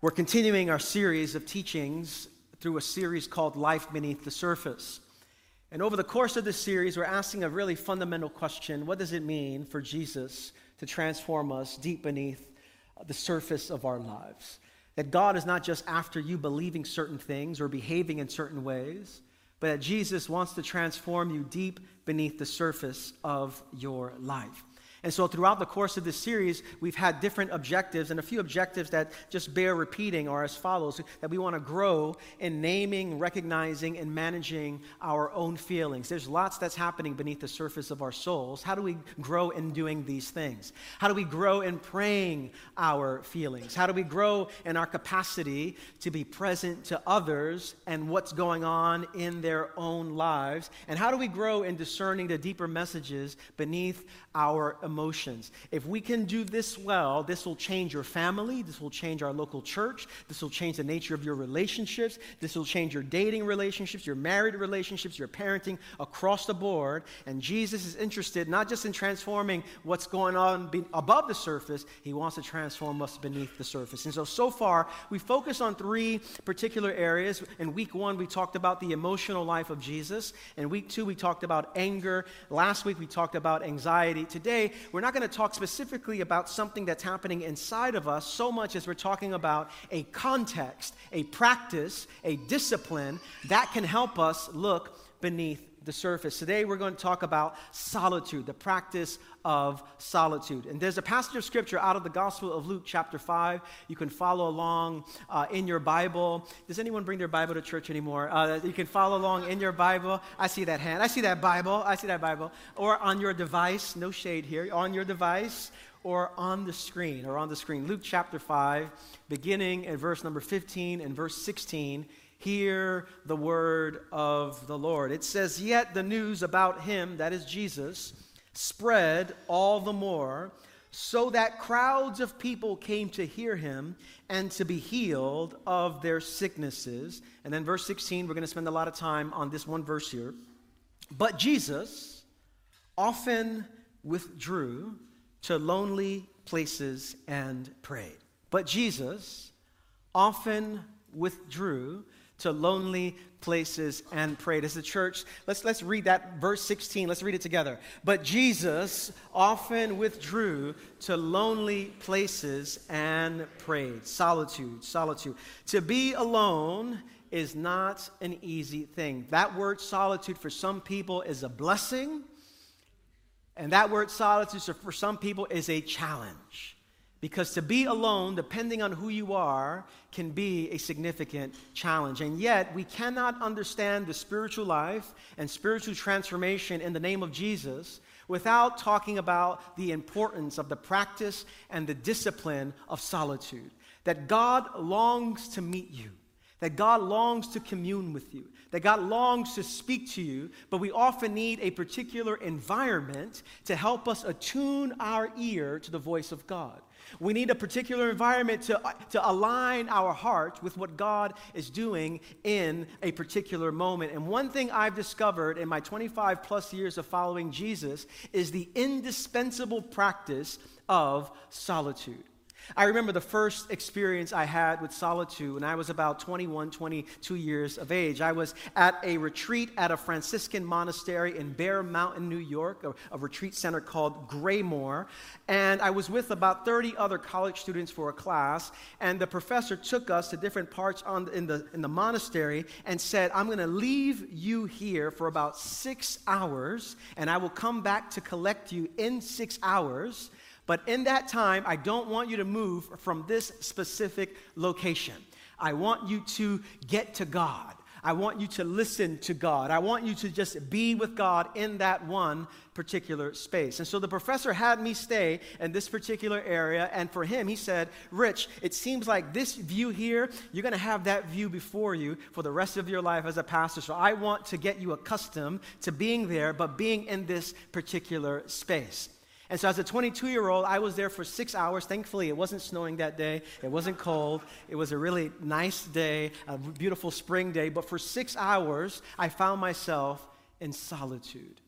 We're continuing our series of teachings through a series called Life Beneath the Surface. And over the course of this series, we're asking a really fundamental question What does it mean for Jesus to transform us deep beneath the surface of our lives? That God is not just after you believing certain things or behaving in certain ways, but that Jesus wants to transform you deep beneath the surface of your life. And so, throughout the course of this series, we've had different objectives, and a few objectives that just bear repeating are as follows that we want to grow in naming, recognizing, and managing our own feelings. There's lots that's happening beneath the surface of our souls. How do we grow in doing these things? How do we grow in praying our feelings? How do we grow in our capacity to be present to others and what's going on in their own lives? And how do we grow in discerning the deeper messages beneath our emotions. If we can do this well, this will change your family, this will change our local church, this will change the nature of your relationships, this will change your dating relationships, your married relationships, your parenting across the board. And Jesus is interested not just in transforming what's going on be- above the surface, he wants to transform us beneath the surface. And so, so far, we focus on three particular areas. In week one, we talked about the emotional life of Jesus. In week two, we talked about anger. Last week, we talked about anxiety today, we're not going to talk specifically about something that's happening inside of us so much as we're talking about a context, a practice, a discipline that can help us look beneath the surface. Today, we're going to talk about solitude, the practice of solitude. And there's a passage of scripture out of the Gospel of Luke, chapter 5. You can follow along uh, in your Bible. Does anyone bring their Bible to church anymore? Uh, you can follow along in your Bible. I see that hand. I see that Bible. I see that Bible. Or on your device. No shade here. On your device or on the screen, or on the screen. Luke chapter 5, beginning at verse number 15 and verse 16 hear the word of the Lord. It says, Yet the news about him, that is Jesus, spread all the more, so that crowds of people came to hear him and to be healed of their sicknesses. And then, verse 16, we're going to spend a lot of time on this one verse here. But Jesus often withdrew to lonely places and prayed. But Jesus often withdrew to lonely places and prayed. As the church, let's, let's read that verse 16. Let's read it together. But Jesus often withdrew to lonely places and prayed. Solitude, solitude. To be alone is not an easy thing. That word solitude for some people is a blessing, and that word solitude for some people is a challenge. Because to be alone, depending on who you are, can be a significant challenge. And yet, we cannot understand the spiritual life and spiritual transformation in the name of Jesus without talking about the importance of the practice and the discipline of solitude. That God longs to meet you, that God longs to commune with you, that God longs to speak to you, but we often need a particular environment to help us attune our ear to the voice of God. We need a particular environment to, to align our hearts with what God is doing in a particular moment. And one thing I've discovered in my 25 plus years of following Jesus is the indispensable practice of solitude. I remember the first experience I had with solitude when I was about 21, 22 years of age. I was at a retreat at a Franciscan monastery in Bear Mountain, New York, a, a retreat center called Graymoor. And I was with about 30 other college students for a class. And the professor took us to different parts on, in, the, in the monastery and said, I'm going to leave you here for about six hours, and I will come back to collect you in six hours. But in that time, I don't want you to move from this specific location. I want you to get to God. I want you to listen to God. I want you to just be with God in that one particular space. And so the professor had me stay in this particular area. And for him, he said, Rich, it seems like this view here, you're going to have that view before you for the rest of your life as a pastor. So I want to get you accustomed to being there, but being in this particular space. And so, as a 22 year old, I was there for six hours. Thankfully, it wasn't snowing that day, it wasn't cold. It was a really nice day, a beautiful spring day. But for six hours, I found myself in solitude.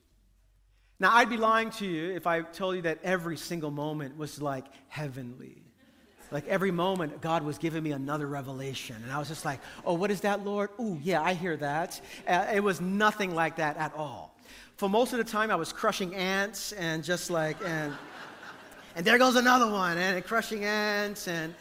Now, I'd be lying to you if I told you that every single moment was like heavenly. like every moment, God was giving me another revelation. And I was just like, oh, what is that, Lord? Oh, yeah, I hear that. Uh, it was nothing like that at all. For most of the time, I was crushing ants and just like, and, and there goes another one, and crushing ants, and,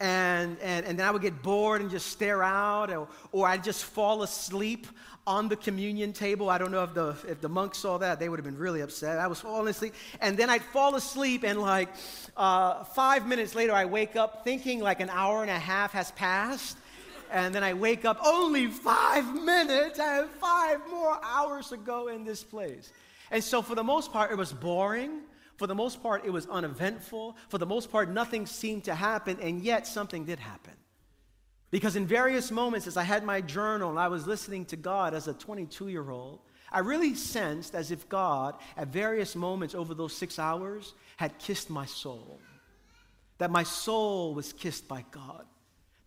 and, and, and then I would get bored and just stare out, or, or I'd just fall asleep on the communion table. I don't know if the, if the monks saw that, they would have been really upset. I was falling asleep. And then I'd fall asleep, and like uh, five minutes later, I wake up thinking like an hour and a half has passed. And then I wake up, only five minutes. I have five more hours to go in this place. And so, for the most part, it was boring. For the most part, it was uneventful. For the most part, nothing seemed to happen, and yet something did happen. Because in various moments, as I had my journal and I was listening to God as a 22 year old, I really sensed as if God, at various moments over those six hours, had kissed my soul. That my soul was kissed by God.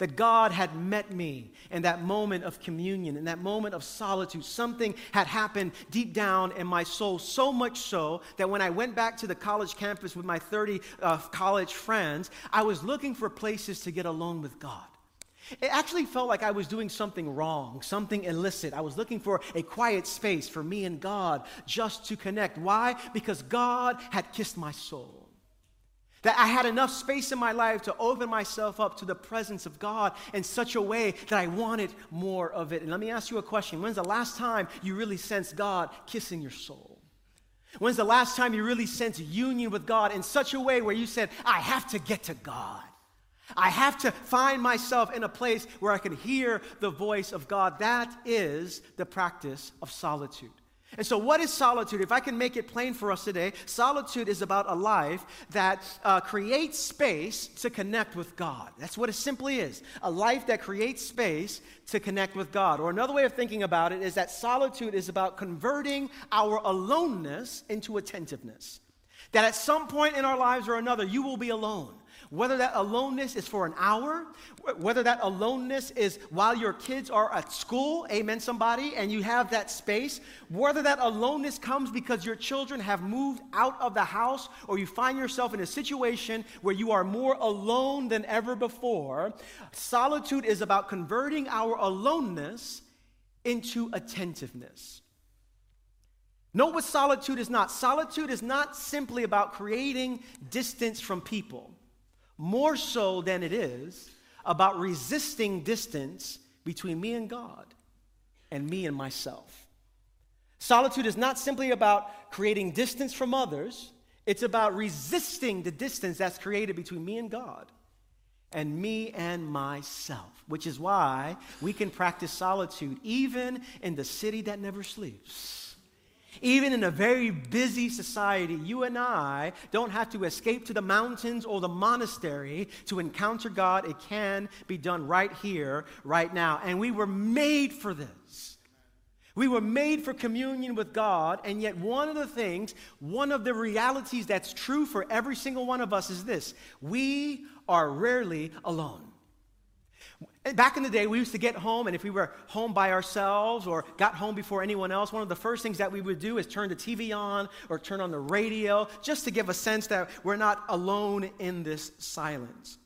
That God had met me in that moment of communion, in that moment of solitude. Something had happened deep down in my soul, so much so that when I went back to the college campus with my 30 uh, college friends, I was looking for places to get alone with God. It actually felt like I was doing something wrong, something illicit. I was looking for a quiet space for me and God just to connect. Why? Because God had kissed my soul. That I had enough space in my life to open myself up to the presence of God in such a way that I wanted more of it. And let me ask you a question When's the last time you really sensed God kissing your soul? When's the last time you really sensed union with God in such a way where you said, I have to get to God? I have to find myself in a place where I can hear the voice of God. That is the practice of solitude. And so, what is solitude? If I can make it plain for us today, solitude is about a life that uh, creates space to connect with God. That's what it simply is a life that creates space to connect with God. Or another way of thinking about it is that solitude is about converting our aloneness into attentiveness. That at some point in our lives or another, you will be alone. Whether that aloneness is for an hour, whether that aloneness is while your kids are at school, amen, somebody, and you have that space, whether that aloneness comes because your children have moved out of the house or you find yourself in a situation where you are more alone than ever before, solitude is about converting our aloneness into attentiveness. Know what solitude is not. Solitude is not simply about creating distance from people more so than it is about resisting distance between me and God and me and myself. Solitude is not simply about creating distance from others, it's about resisting the distance that's created between me and God and me and myself, which is why we can practice solitude even in the city that never sleeps. Even in a very busy society, you and I don't have to escape to the mountains or the monastery to encounter God. It can be done right here, right now. And we were made for this. We were made for communion with God, and yet, one of the things, one of the realities that's true for every single one of us is this we are rarely alone. Back in the day, we used to get home, and if we were home by ourselves or got home before anyone else, one of the first things that we would do is turn the TV on or turn on the radio just to give a sense that we're not alone in this silence.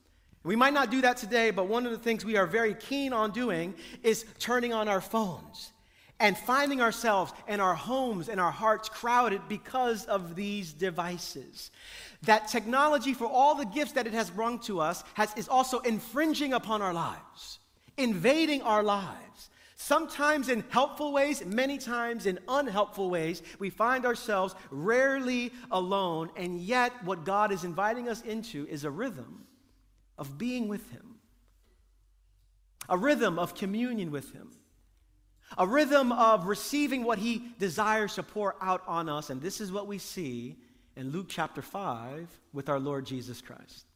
We might not do that today, but one of the things we are very keen on doing is turning on our phones and finding ourselves and our homes and our hearts crowded because of these devices that technology, for all the gifts that it has brought to us, has, is also infringing upon our lives, invading our lives. Sometimes in helpful ways, many times in unhelpful ways, we find ourselves rarely alone, and yet what God is inviting us into is a rhythm of being with Him, a rhythm of communion with Him, a rhythm of receiving what He desires to pour out on us. And this is what we see in Luke chapter 5 with our Lord Jesus Christ.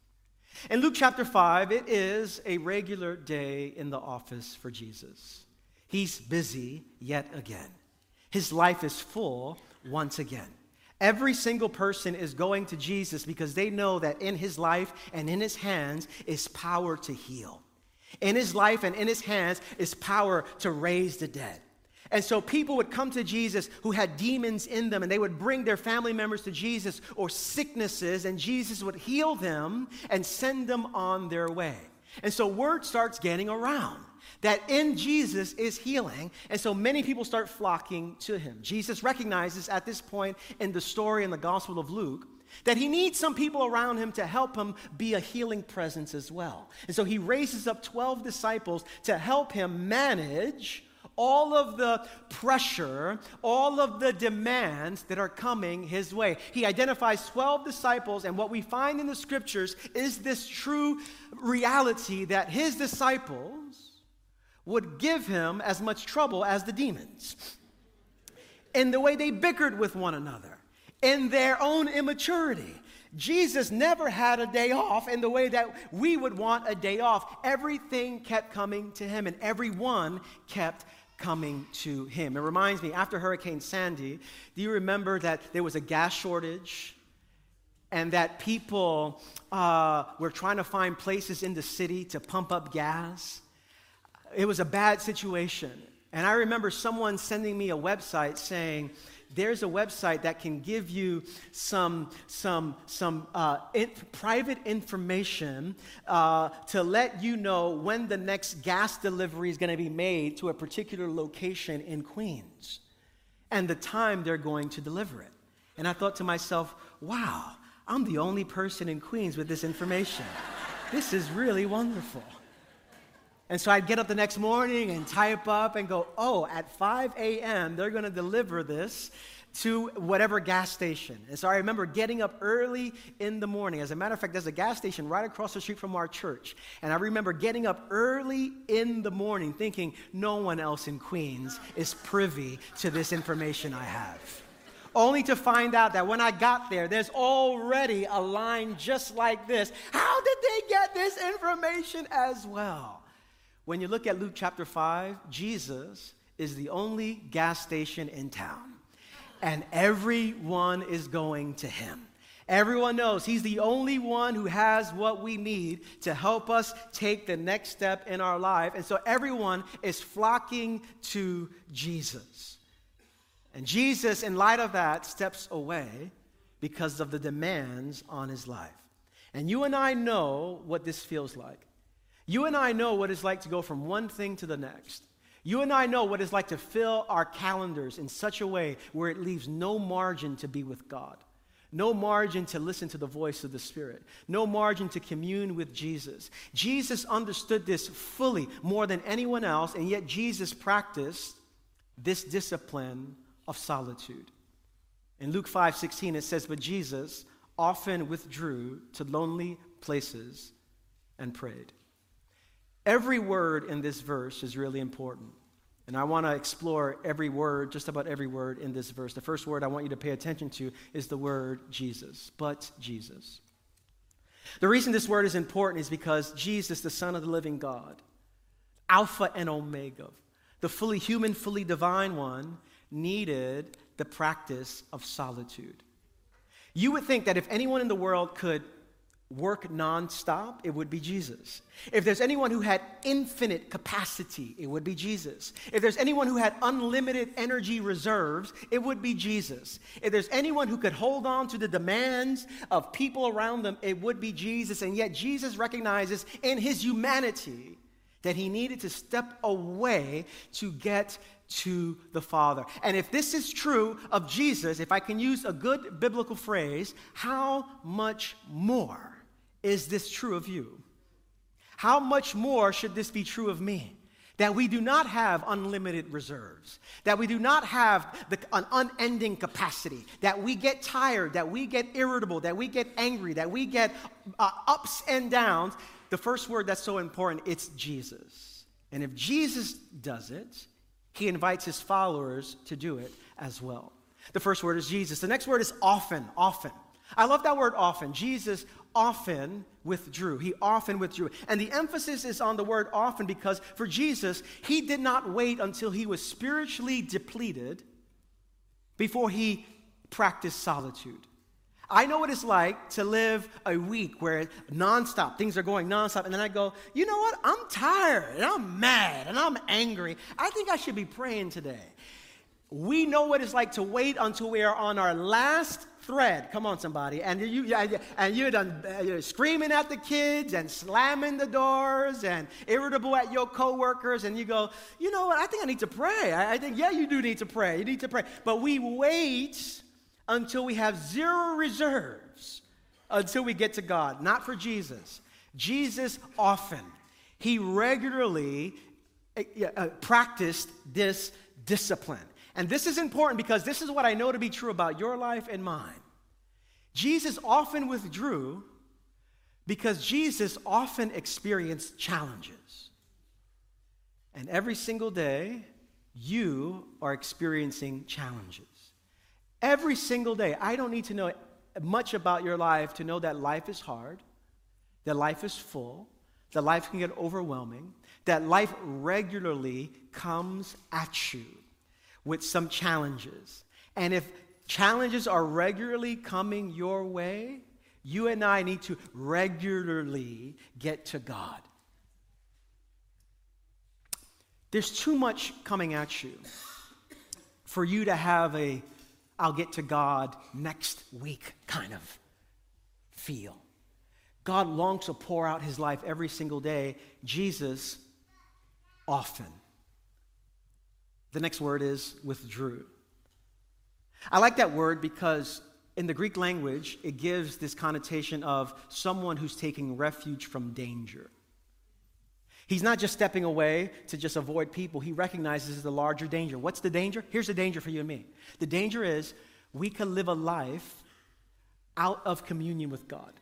In Luke chapter 5, it is a regular day in the office for Jesus. He's busy yet again. His life is full once again. Every single person is going to Jesus because they know that in his life and in his hands is power to heal. In his life and in his hands is power to raise the dead. And so people would come to Jesus who had demons in them, and they would bring their family members to Jesus or sicknesses, and Jesus would heal them and send them on their way. And so word starts getting around that in Jesus is healing, and so many people start flocking to him. Jesus recognizes at this point in the story in the Gospel of Luke that he needs some people around him to help him be a healing presence as well. And so he raises up 12 disciples to help him manage all of the pressure, all of the demands that are coming his way. He identifies 12 disciples, and what we find in the scriptures is this true reality that his disciples would give him as much trouble as the demons in the way they bickered with one another, in their own immaturity. Jesus never had a day off in the way that we would want a day off. Everything kept coming to him, and everyone kept coming to him. It reminds me, after Hurricane Sandy, do you remember that there was a gas shortage? And that people uh, were trying to find places in the city to pump up gas. It was a bad situation. And I remember someone sending me a website saying, there's a website that can give you some, some, some uh, in, private information uh, to let you know when the next gas delivery is going to be made to a particular location in Queens and the time they're going to deliver it. And I thought to myself, wow, I'm the only person in Queens with this information. this is really wonderful. And so I'd get up the next morning and type up and go, oh, at 5 a.m., they're going to deliver this to whatever gas station. And so I remember getting up early in the morning. As a matter of fact, there's a gas station right across the street from our church. And I remember getting up early in the morning thinking, no one else in Queens is privy to this information I have only to find out that when I got there, there's already a line just like this. How did they get this information as well? When you look at Luke chapter 5, Jesus is the only gas station in town, and everyone is going to him. Everyone knows he's the only one who has what we need to help us take the next step in our life. And so everyone is flocking to Jesus. And Jesus, in light of that, steps away because of the demands on his life. And you and I know what this feels like. You and I know what it's like to go from one thing to the next. You and I know what it's like to fill our calendars in such a way where it leaves no margin to be with God, no margin to listen to the voice of the Spirit, no margin to commune with Jesus. Jesus understood this fully more than anyone else, and yet Jesus practiced this discipline of solitude. In Luke 5 16, it says, But Jesus often withdrew to lonely places and prayed. Every word in this verse is really important. And I want to explore every word, just about every word in this verse. The first word I want you to pay attention to is the word Jesus, but Jesus. The reason this word is important is because Jesus, the Son of the living God, Alpha and Omega, the fully human, fully divine one, needed the practice of solitude. You would think that if anyone in the world could work nonstop, it would be Jesus. If there's anyone who had infinite capacity, it would be Jesus. If there's anyone who had unlimited energy reserves, it would be Jesus. If there's anyone who could hold on to the demands of people around them, it would be Jesus. And yet, Jesus recognizes in his humanity that he needed to step away to get to the Father. And if this is true of Jesus, if I can use a good biblical phrase, how much more? Is this true of you? How much more should this be true of me? That we do not have unlimited reserves, that we do not have the, an unending capacity, that we get tired, that we get irritable, that we get angry, that we get uh, ups and downs. The first word that's so important, it's Jesus. And if Jesus does it, he invites his followers to do it as well. The first word is Jesus. The next word is often, often. I love that word often. Jesus often withdrew. He often withdrew. And the emphasis is on the word often because for Jesus, he did not wait until he was spiritually depleted before he practiced solitude. I know what it's like to live a week where nonstop, things are going nonstop, and then I go, you know what? I'm tired, and I'm mad, and I'm angry. I think I should be praying today. We know what it's like to wait until we are on our last thread. Come on, somebody. And, you, and you're done you're screaming at the kids and slamming the doors and irritable at your coworkers. And you go, you know what? I think I need to pray. I, I think, yeah, you do need to pray. You need to pray. But we wait until we have zero reserves until we get to God. Not for Jesus. Jesus often, he regularly uh, uh, practiced this discipline. And this is important because this is what I know to be true about your life and mine. Jesus often withdrew because Jesus often experienced challenges. And every single day, you are experiencing challenges. Every single day. I don't need to know much about your life to know that life is hard, that life is full, that life can get overwhelming, that life regularly comes at you with some challenges. And if challenges are regularly coming your way, you and I need to regularly get to God. There's too much coming at you for you to have a I'll get to God next week kind of feel. God longs to pour out his life every single day. Jesus often. The next word is withdrew. I like that word because in the Greek language, it gives this connotation of someone who's taking refuge from danger. He's not just stepping away to just avoid people, he recognizes the larger danger. What's the danger? Here's the danger for you and me the danger is we can live a life out of communion with God.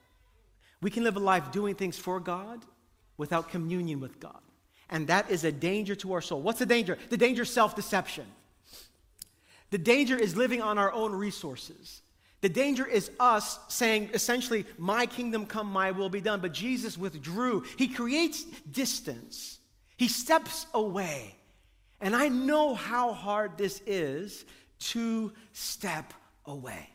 We can live a life doing things for God without communion with God. And that is a danger to our soul. What's the danger? The danger is self deception. The danger is living on our own resources. The danger is us saying, essentially, my kingdom come, my will be done. But Jesus withdrew. He creates distance, He steps away. And I know how hard this is to step away.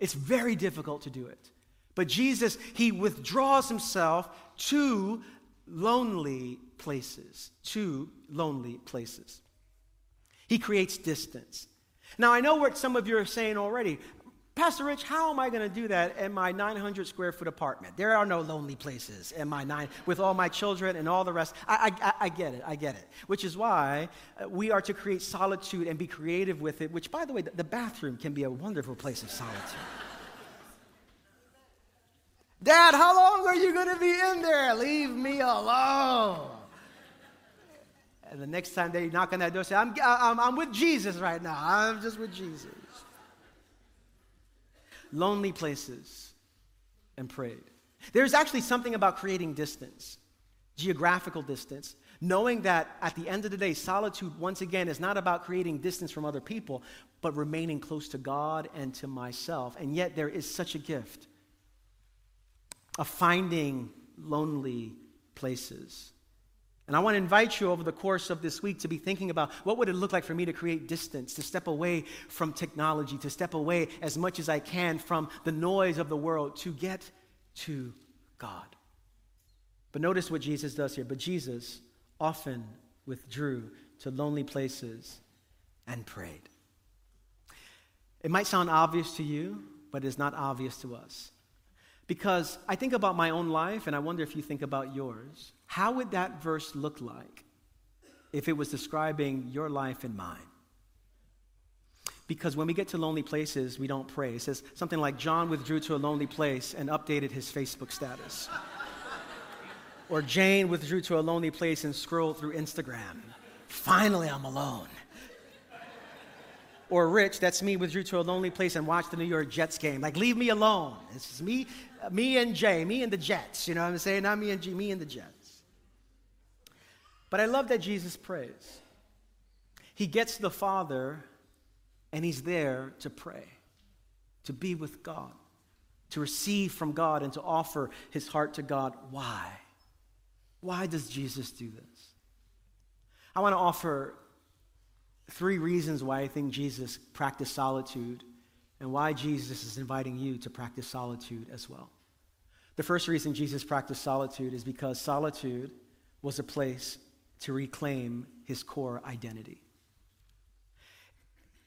It's very difficult to do it. But Jesus, He withdraws Himself to lonely places, to lonely places. He creates distance. Now, I know what some of you are saying already. Pastor Rich, how am I going to do that in my 900 square foot apartment? There are no lonely places in my nine, with all my children and all the rest. I, I, I get it, I get it. Which is why uh, we are to create solitude and be creative with it, which, by the way, the bathroom can be a wonderful place of solitude. Dad, how long are you going to be in there? Leave me alone. And the next time they knock on that door, say, I'm, I'm, I'm with Jesus right now. I'm just with Jesus. Lonely places and prayed. There's actually something about creating distance, geographical distance, knowing that at the end of the day, solitude, once again, is not about creating distance from other people, but remaining close to God and to myself. And yet, there is such a gift of finding lonely places. And I want to invite you over the course of this week to be thinking about what would it look like for me to create distance, to step away from technology, to step away as much as I can from the noise of the world to get to God. But notice what Jesus does here. But Jesus often withdrew to lonely places and prayed. It might sound obvious to you, but it's not obvious to us. Because I think about my own life, and I wonder if you think about yours. How would that verse look like if it was describing your life and mine? Because when we get to lonely places, we don't pray. It says something like John withdrew to a lonely place and updated his Facebook status. or Jane withdrew to a lonely place and scrolled through Instagram. Finally, I'm alone. Or Rich, that's me, withdrew to a lonely place and watched the New York Jets game. Like, leave me alone. It's just me, me and Jay, me and the Jets. You know what I'm saying? Not me and G, me and the Jets. But I love that Jesus prays. He gets the Father and he's there to pray, to be with God, to receive from God, and to offer his heart to God. Why? Why does Jesus do this? I want to offer three reasons why I think Jesus practiced solitude and why Jesus is inviting you to practice solitude as well. The first reason Jesus practiced solitude is because solitude was a place to reclaim his core identity.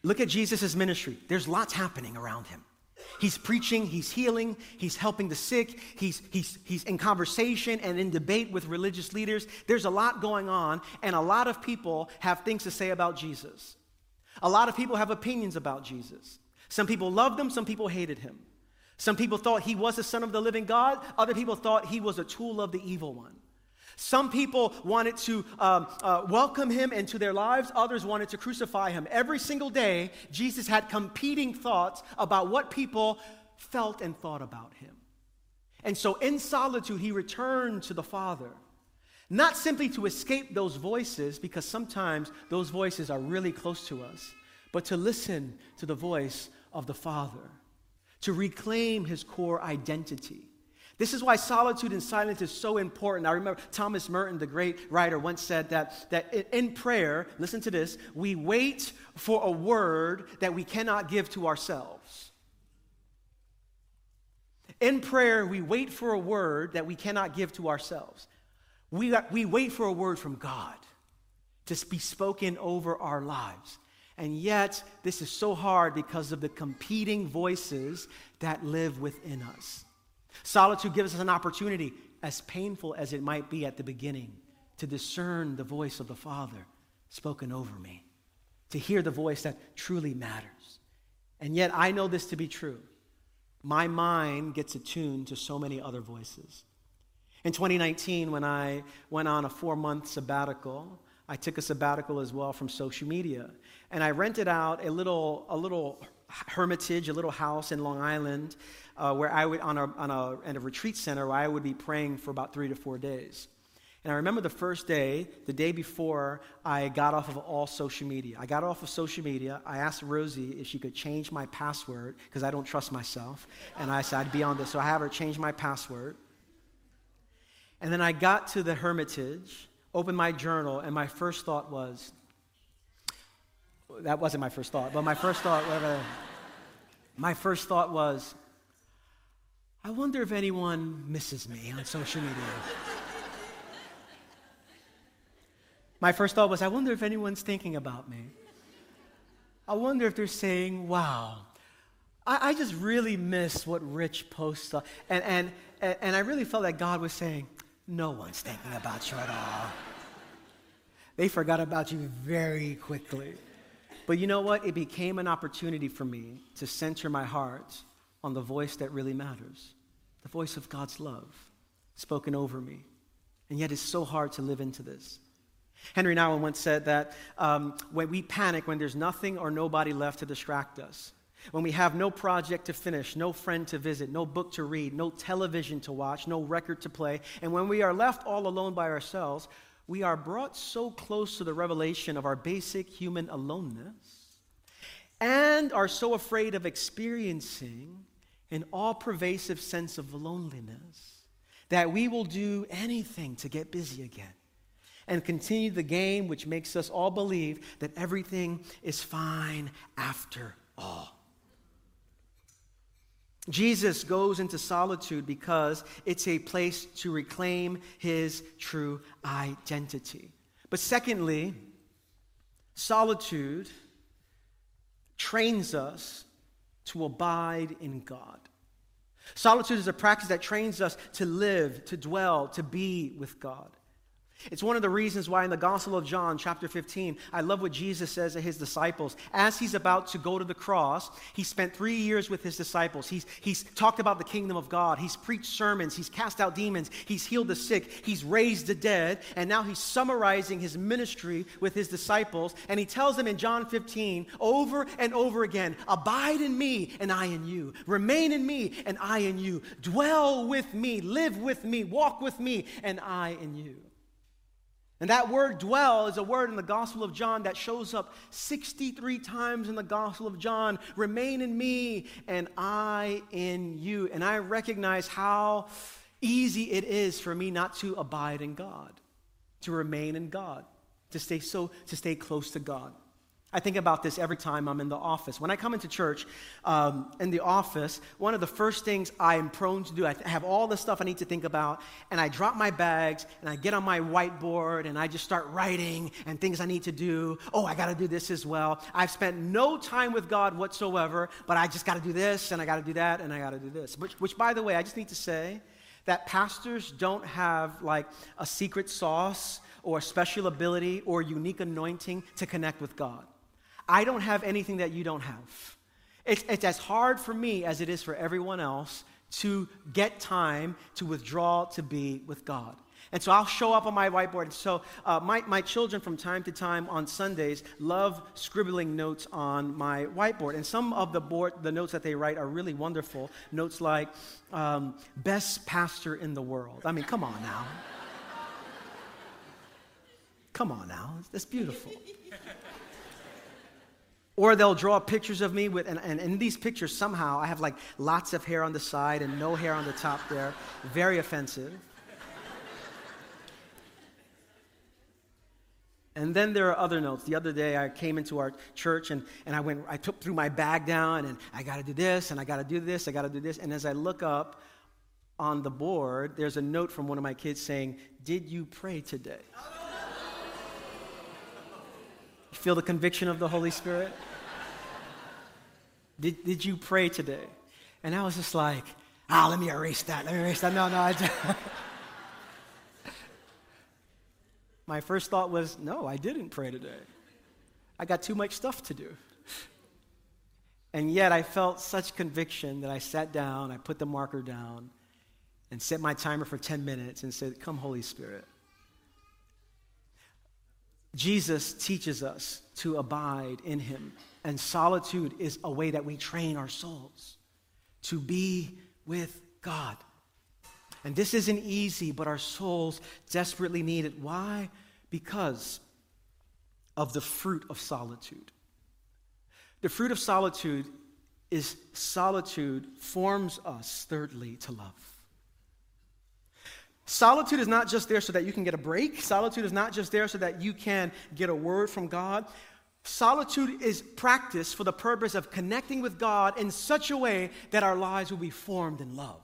Look at Jesus' ministry. There's lots happening around him. He's preaching, he's healing, he's helping the sick, he's, he's, he's in conversation and in debate with religious leaders. There's a lot going on, and a lot of people have things to say about Jesus. A lot of people have opinions about Jesus. Some people loved him, some people hated him. Some people thought he was the Son of the living God, other people thought he was a tool of the evil one. Some people wanted to um, uh, welcome him into their lives, others wanted to crucify him. Every single day, Jesus had competing thoughts about what people felt and thought about him. And so, in solitude, he returned to the Father, not simply to escape those voices, because sometimes those voices are really close to us, but to listen to the voice of the Father, to reclaim his core identity. This is why solitude and silence is so important. I remember Thomas Merton, the great writer, once said that, that in prayer, listen to this, we wait for a word that we cannot give to ourselves. In prayer, we wait for a word that we cannot give to ourselves. We, we wait for a word from God to be spoken over our lives. And yet, this is so hard because of the competing voices that live within us. Solitude gives us an opportunity, as painful as it might be at the beginning, to discern the voice of the Father spoken over me, to hear the voice that truly matters. And yet, I know this to be true. My mind gets attuned to so many other voices. In 2019, when I went on a four month sabbatical, I took a sabbatical as well from social media. And I rented out a little, a little hermitage, a little house in Long Island, uh, where I would, on a, on a, in a retreat center, where I would be praying for about three to four days. And I remember the first day, the day before I got off of all social media. I got off of social media. I asked Rosie if she could change my password because I don't trust myself. And I said I'd be on this. So I have her change my password. And then I got to the hermitage, opened my journal, and my first thought was, that wasn't my first thought, but my first thought, whatever, my first thought was, I wonder if anyone misses me on social media. my first thought was, I wonder if anyone's thinking about me. I wonder if they're saying, wow, I, I just really miss what Rich posts. And, and, and I really felt that God was saying, no one's thinking about you at all. They forgot about you very quickly. But you know what? It became an opportunity for me to center my heart on the voice that really matters the voice of God's love spoken over me. And yet it's so hard to live into this. Henri Nouwen once said that um, when we panic when there's nothing or nobody left to distract us, when we have no project to finish, no friend to visit, no book to read, no television to watch, no record to play, and when we are left all alone by ourselves, we are brought so close to the revelation of our basic human aloneness and are so afraid of experiencing an all pervasive sense of loneliness that we will do anything to get busy again and continue the game which makes us all believe that everything is fine after all. Jesus goes into solitude because it's a place to reclaim his true identity. But secondly, solitude trains us to abide in God. Solitude is a practice that trains us to live, to dwell, to be with God. It's one of the reasons why in the Gospel of John, chapter 15, I love what Jesus says to his disciples. As he's about to go to the cross, he spent three years with his disciples. He's, he's talked about the kingdom of God. He's preached sermons. He's cast out demons. He's healed the sick. He's raised the dead. And now he's summarizing his ministry with his disciples. And he tells them in John 15 over and over again Abide in me, and I in you. Remain in me, and I in you. Dwell with me. Live with me. Walk with me, and I in you. And that word dwell is a word in the Gospel of John that shows up 63 times in the Gospel of John. Remain in me and I in you. And I recognize how easy it is for me not to abide in God, to remain in God, to stay so to stay close to God. I think about this every time I'm in the office. When I come into church, um, in the office, one of the first things I am prone to do, I have all the stuff I need to think about, and I drop my bags and I get on my whiteboard and I just start writing and things I need to do. Oh, I got to do this as well. I've spent no time with God whatsoever, but I just got to do this and I got to do that and I got to do this. Which, which, by the way, I just need to say that pastors don't have like a secret sauce or a special ability or unique anointing to connect with God. I don't have anything that you don't have. It's, it's as hard for me as it is for everyone else to get time to withdraw to be with God. And so I'll show up on my whiteboard. So uh, my, my children, from time to time on Sundays, love scribbling notes on my whiteboard. And some of the board, the notes that they write are really wonderful. Notes like, um, best pastor in the world. I mean, come on now. come on now. That's beautiful. Or they'll draw pictures of me with, and, and in these pictures, somehow I have like lots of hair on the side and no hair on the top there. Very offensive. And then there are other notes. The other day I came into our church and, and I went, I took through my bag down and I got to do this and I got to do this, I got to do this. And as I look up on the board, there's a note from one of my kids saying, Did you pray today? Feel the conviction of the Holy Spirit? Did, did you pray today? And I was just like, ah, let me erase that. Let me erase that. No, no. I My first thought was, no, I didn't pray today. I got too much stuff to do. And yet I felt such conviction that I sat down, I put the marker down, and set my timer for 10 minutes and said, Come, Holy Spirit. Jesus teaches us to abide in him, and solitude is a way that we train our souls to be with God. And this isn't easy, but our souls desperately need it. Why? Because of the fruit of solitude. The fruit of solitude is solitude forms us, thirdly, to love. Solitude is not just there so that you can get a break. Solitude is not just there so that you can get a word from God. Solitude is practiced for the purpose of connecting with God in such a way that our lives will be formed in love,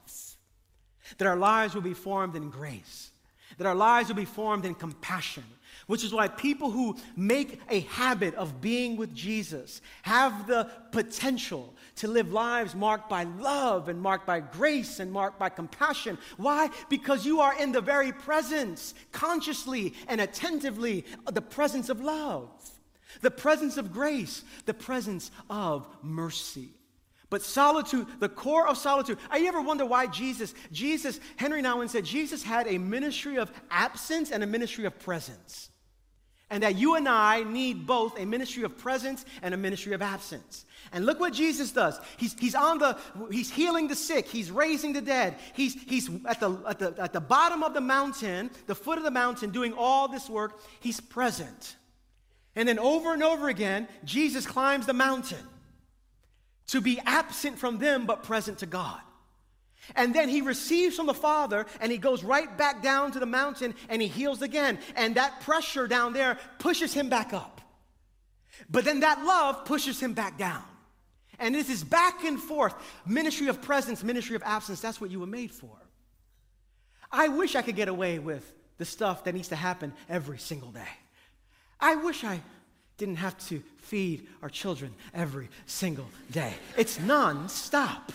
that our lives will be formed in grace, that our lives will be formed in compassion, which is why people who make a habit of being with Jesus have the potential to live lives marked by love and marked by grace and marked by compassion. Why? Because you are in the very presence, consciously and attentively, the presence of love, the presence of grace, the presence of mercy. But solitude, the core of solitude. I ever wonder why Jesus, Jesus, Henri Nouwen said, Jesus had a ministry of absence and a ministry of presence. And that you and I need both a ministry of presence and a ministry of absence. And look what Jesus does. He's, he's on the, he's healing the sick. He's raising the dead. He's, he's at, the, at, the, at the bottom of the mountain, the foot of the mountain, doing all this work. He's present. And then over and over again, Jesus climbs the mountain to be absent from them but present to God. And then he receives from the Father and he goes right back down to the mountain and he heals again. And that pressure down there pushes him back up. But then that love pushes him back down. And this is back and forth ministry of presence, ministry of absence. That's what you were made for. I wish I could get away with the stuff that needs to happen every single day. I wish I didn't have to feed our children every single day. It's non-stop.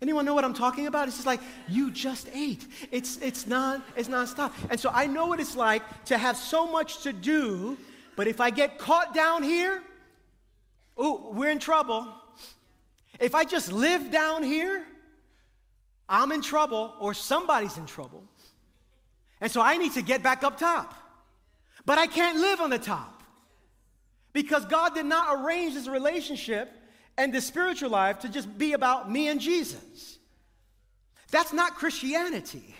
Anyone know what I'm talking about? It's just like you just ate. It's it's not it's nonstop. And so I know what it's like to have so much to do, but if I get caught down here, oh, we're in trouble. If I just live down here, I'm in trouble or somebody's in trouble. And so I need to get back up top. But I can't live on the top. Because God did not arrange this relationship and the spiritual life to just be about me and Jesus. That's not Christianity.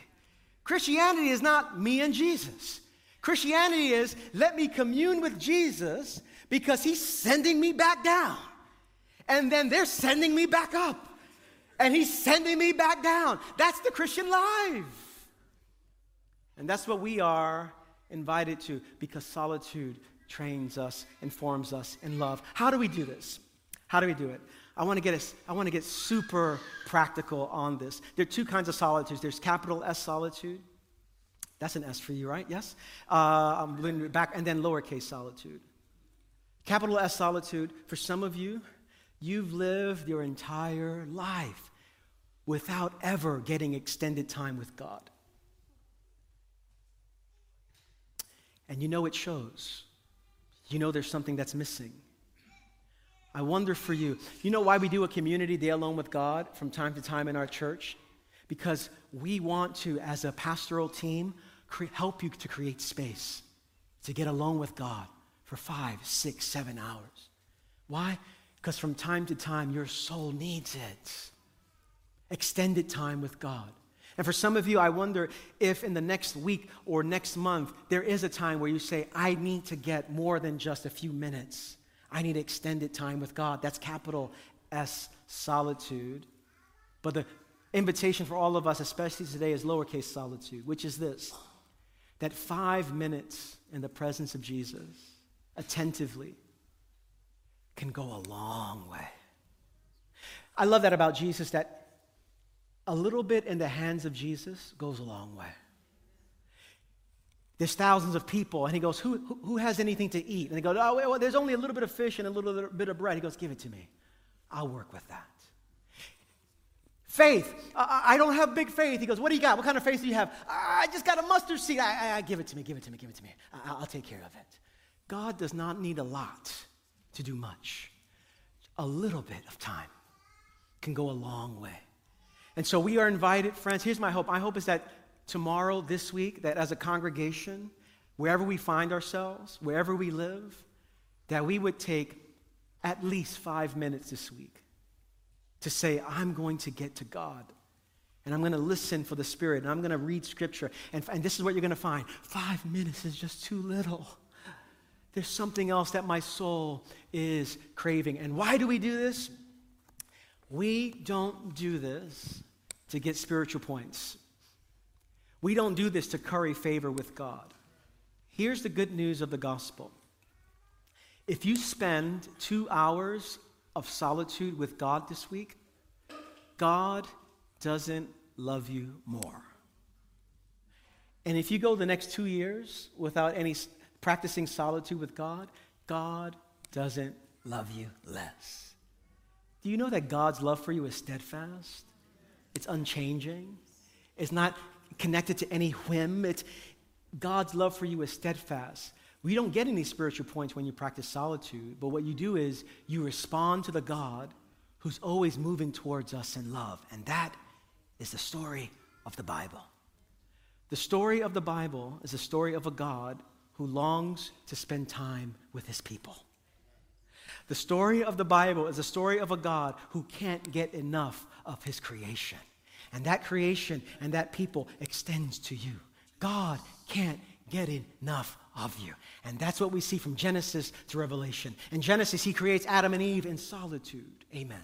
Christianity is not me and Jesus. Christianity is let me commune with Jesus because he's sending me back down. And then they're sending me back up. And he's sending me back down. That's the Christian life. And that's what we are invited to because solitude trains us, informs us in love. How do we do this? How do we do it? I want to get I want to get super practical on this. There are two kinds of solitudes. There's capital S solitude. That's an S for you, right? Yes. Uh, I'm back, and then lowercase solitude. Capital S solitude. For some of you, you've lived your entire life without ever getting extended time with God. And you know it shows. You know there's something that's missing. I wonder for you, you know why we do a community day alone with God from time to time in our church? Because we want to, as a pastoral team, cre- help you to create space to get alone with God for five, six, seven hours. Why? Because from time to time, your soul needs it. Extended time with God. And for some of you, I wonder if in the next week or next month, there is a time where you say, I need to get more than just a few minutes I need extended time with God. That's capital S, solitude. But the invitation for all of us, especially today, is lowercase solitude, which is this that five minutes in the presence of Jesus, attentively, can go a long way. I love that about Jesus, that a little bit in the hands of Jesus goes a long way. There's thousands of people. And he goes, who, who, has anything to eat? And they go, Oh, well, there's only a little bit of fish and a little bit of bread. He goes, Give it to me. I'll work with that. Faith. I, I don't have big faith. He goes, What do you got? What kind of faith do you have? I just got a mustard seed. I, I, I give it to me, give it to me, give it to me. I, I'll take care of it. God does not need a lot to do much. A little bit of time can go a long way. And so we are invited, friends. Here's my hope. My hope is that tomorrow, this week, that as a congregation, wherever we find ourselves, wherever we live, that we would take at least five minutes this week to say, I'm going to get to God. And I'm going to listen for the Spirit. And I'm going to read Scripture. And, and this is what you're going to find five minutes is just too little. There's something else that my soul is craving. And why do we do this? We don't do this to get spiritual points. We don't do this to curry favor with God. Here's the good news of the gospel if you spend two hours of solitude with God this week, God doesn't love you more. And if you go the next two years without any practicing solitude with God, God doesn't love you less. Do you know that God's love for you is steadfast? It's unchanging. It's not connected to any whim. It's, God's love for you is steadfast. We don't get any spiritual points when you practice solitude, but what you do is you respond to the God who's always moving towards us in love. And that is the story of the Bible. The story of the Bible is the story of a God who longs to spend time with his people. The story of the Bible is the story of a God who can't get enough of his creation. And that creation and that people extends to you. God can't get enough of you. And that's what we see from Genesis to Revelation. In Genesis, he creates Adam and Eve in solitude. Amen.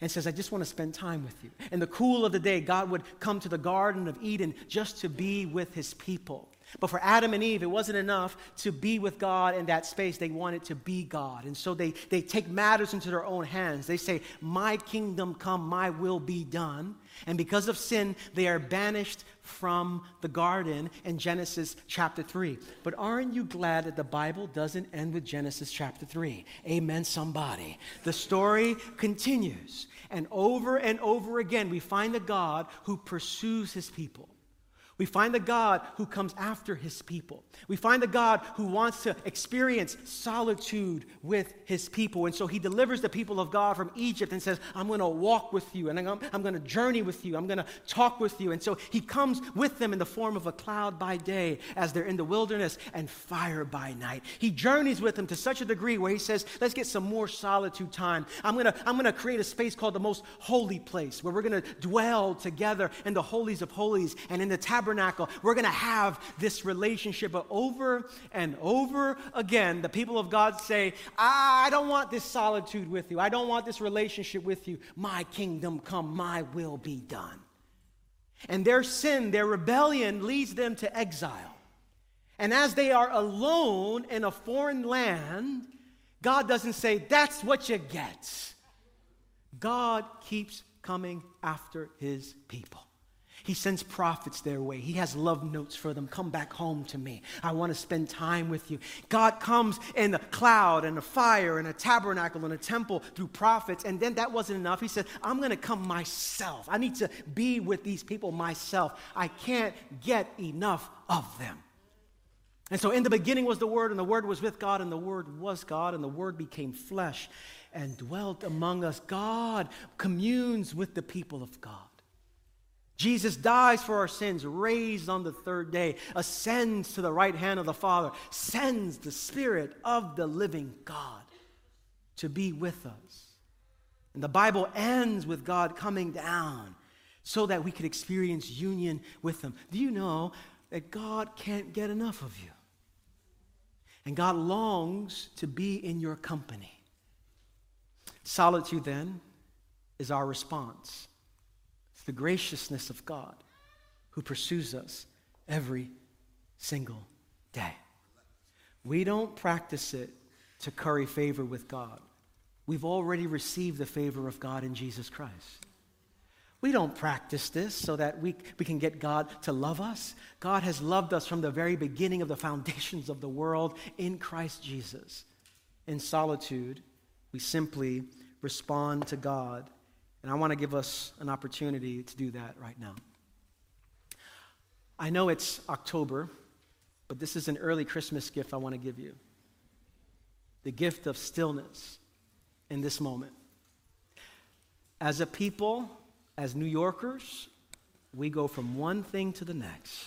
And says, I just want to spend time with you. In the cool of the day, God would come to the Garden of Eden just to be with his people. But for Adam and Eve, it wasn't enough to be with God in that space. They wanted to be God. And so they, they take matters into their own hands. They say, My kingdom come, my will be done. And because of sin, they are banished from the garden in Genesis chapter 3. But aren't you glad that the Bible doesn't end with Genesis chapter 3? Amen, somebody. The story continues. And over and over again, we find a God who pursues his people. We find the God who comes after his people. We find the God who wants to experience solitude with his people. And so he delivers the people of God from Egypt and says, I'm going to walk with you and I'm, I'm going to journey with you. I'm going to talk with you. And so he comes with them in the form of a cloud by day as they're in the wilderness and fire by night. He journeys with them to such a degree where he says, Let's get some more solitude time. I'm going to, I'm going to create a space called the most holy place where we're going to dwell together in the holies of holies and in the tabernacle tabernacle, we're going to have this relationship. But over and over again, the people of God say, I don't want this solitude with you. I don't want this relationship with you. My kingdom come, my will be done. And their sin, their rebellion leads them to exile. And as they are alone in a foreign land, God doesn't say, That's what you get. God keeps coming after his people. He sends prophets their way. He has love notes for them. Come back home to me. I want to spend time with you. God comes in a cloud and a fire and a tabernacle and a temple through prophets. And then that wasn't enough. He said, I'm going to come myself. I need to be with these people myself. I can't get enough of them. And so in the beginning was the Word, and the Word was with God, and the Word was God, and the Word became flesh and dwelt among us. God communes with the people of God. Jesus dies for our sins, raised on the third day, ascends to the right hand of the Father, sends the Spirit of the living God to be with us. And the Bible ends with God coming down so that we could experience union with Him. Do you know that God can't get enough of you? And God longs to be in your company. Solitude, then, is our response. The graciousness of God who pursues us every single day. We don't practice it to curry favor with God. We've already received the favor of God in Jesus Christ. We don't practice this so that we, we can get God to love us. God has loved us from the very beginning of the foundations of the world in Christ Jesus. In solitude, we simply respond to God. And I want to give us an opportunity to do that right now. I know it's October, but this is an early Christmas gift I want to give you the gift of stillness in this moment. As a people, as New Yorkers, we go from one thing to the next.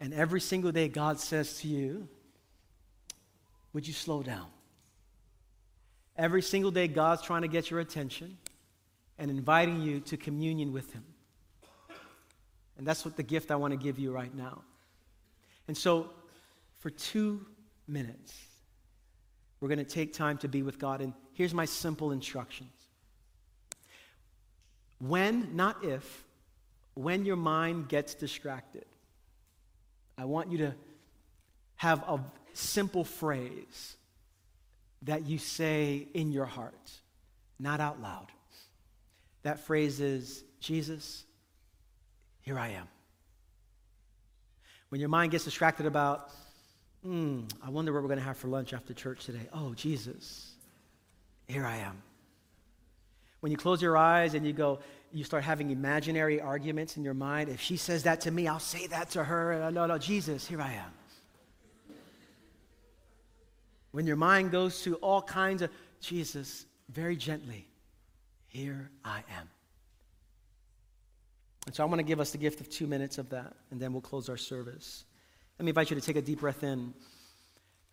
And every single day, God says to you, Would you slow down? Every single day, God's trying to get your attention and inviting you to communion with Him. And that's what the gift I want to give you right now. And so, for two minutes, we're going to take time to be with God. And here's my simple instructions when, not if, when your mind gets distracted, I want you to have a simple phrase that you say in your heart, not out loud. That phrase is, Jesus, here I am. When your mind gets distracted about, hmm, I wonder what we're going to have for lunch after church today. Oh, Jesus, here I am. When you close your eyes and you go, you start having imaginary arguments in your mind. If she says that to me, I'll say that to her. No, no, Jesus, here I am when your mind goes to all kinds of Jesus, very gently, here I am. And so I want to give us the gift of two minutes of that, and then we'll close our service. Let me invite you to take a deep breath in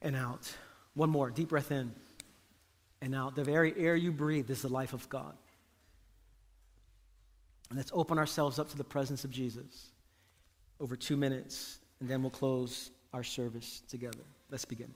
and out. One more deep breath in and out. The very air you breathe is the life of God. And let's open ourselves up to the presence of Jesus over two minutes, and then we'll close our service together. Let's begin.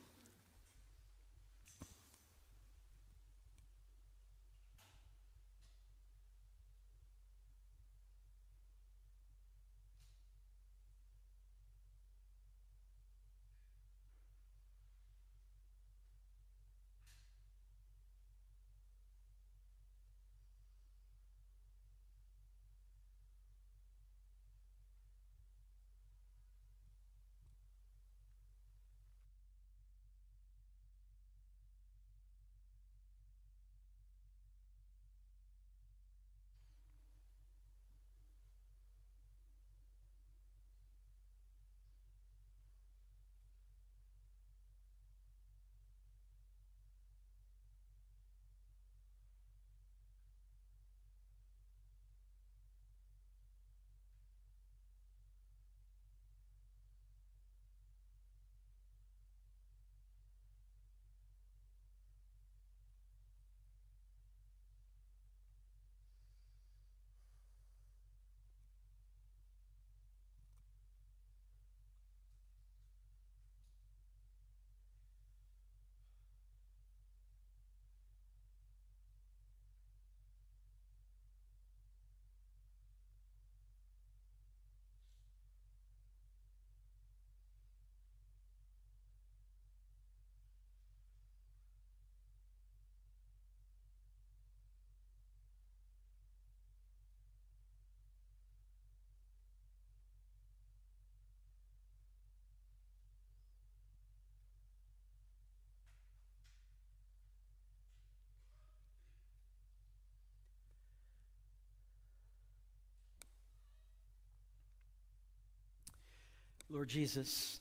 Lord Jesus,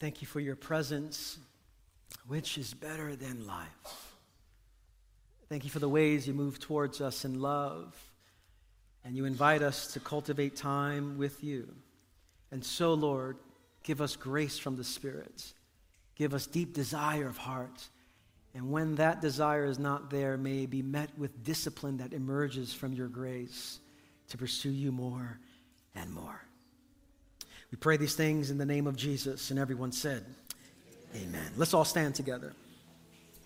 thank you for your presence, which is better than life. Thank you for the ways you move towards us in love, and you invite us to cultivate time with you. And so, Lord, give us grace from the Spirit. Give us deep desire of heart. And when that desire is not there, may it be met with discipline that emerges from your grace to pursue you more and more. We pray these things in the name of Jesus. And everyone said, Amen. Let's all stand together.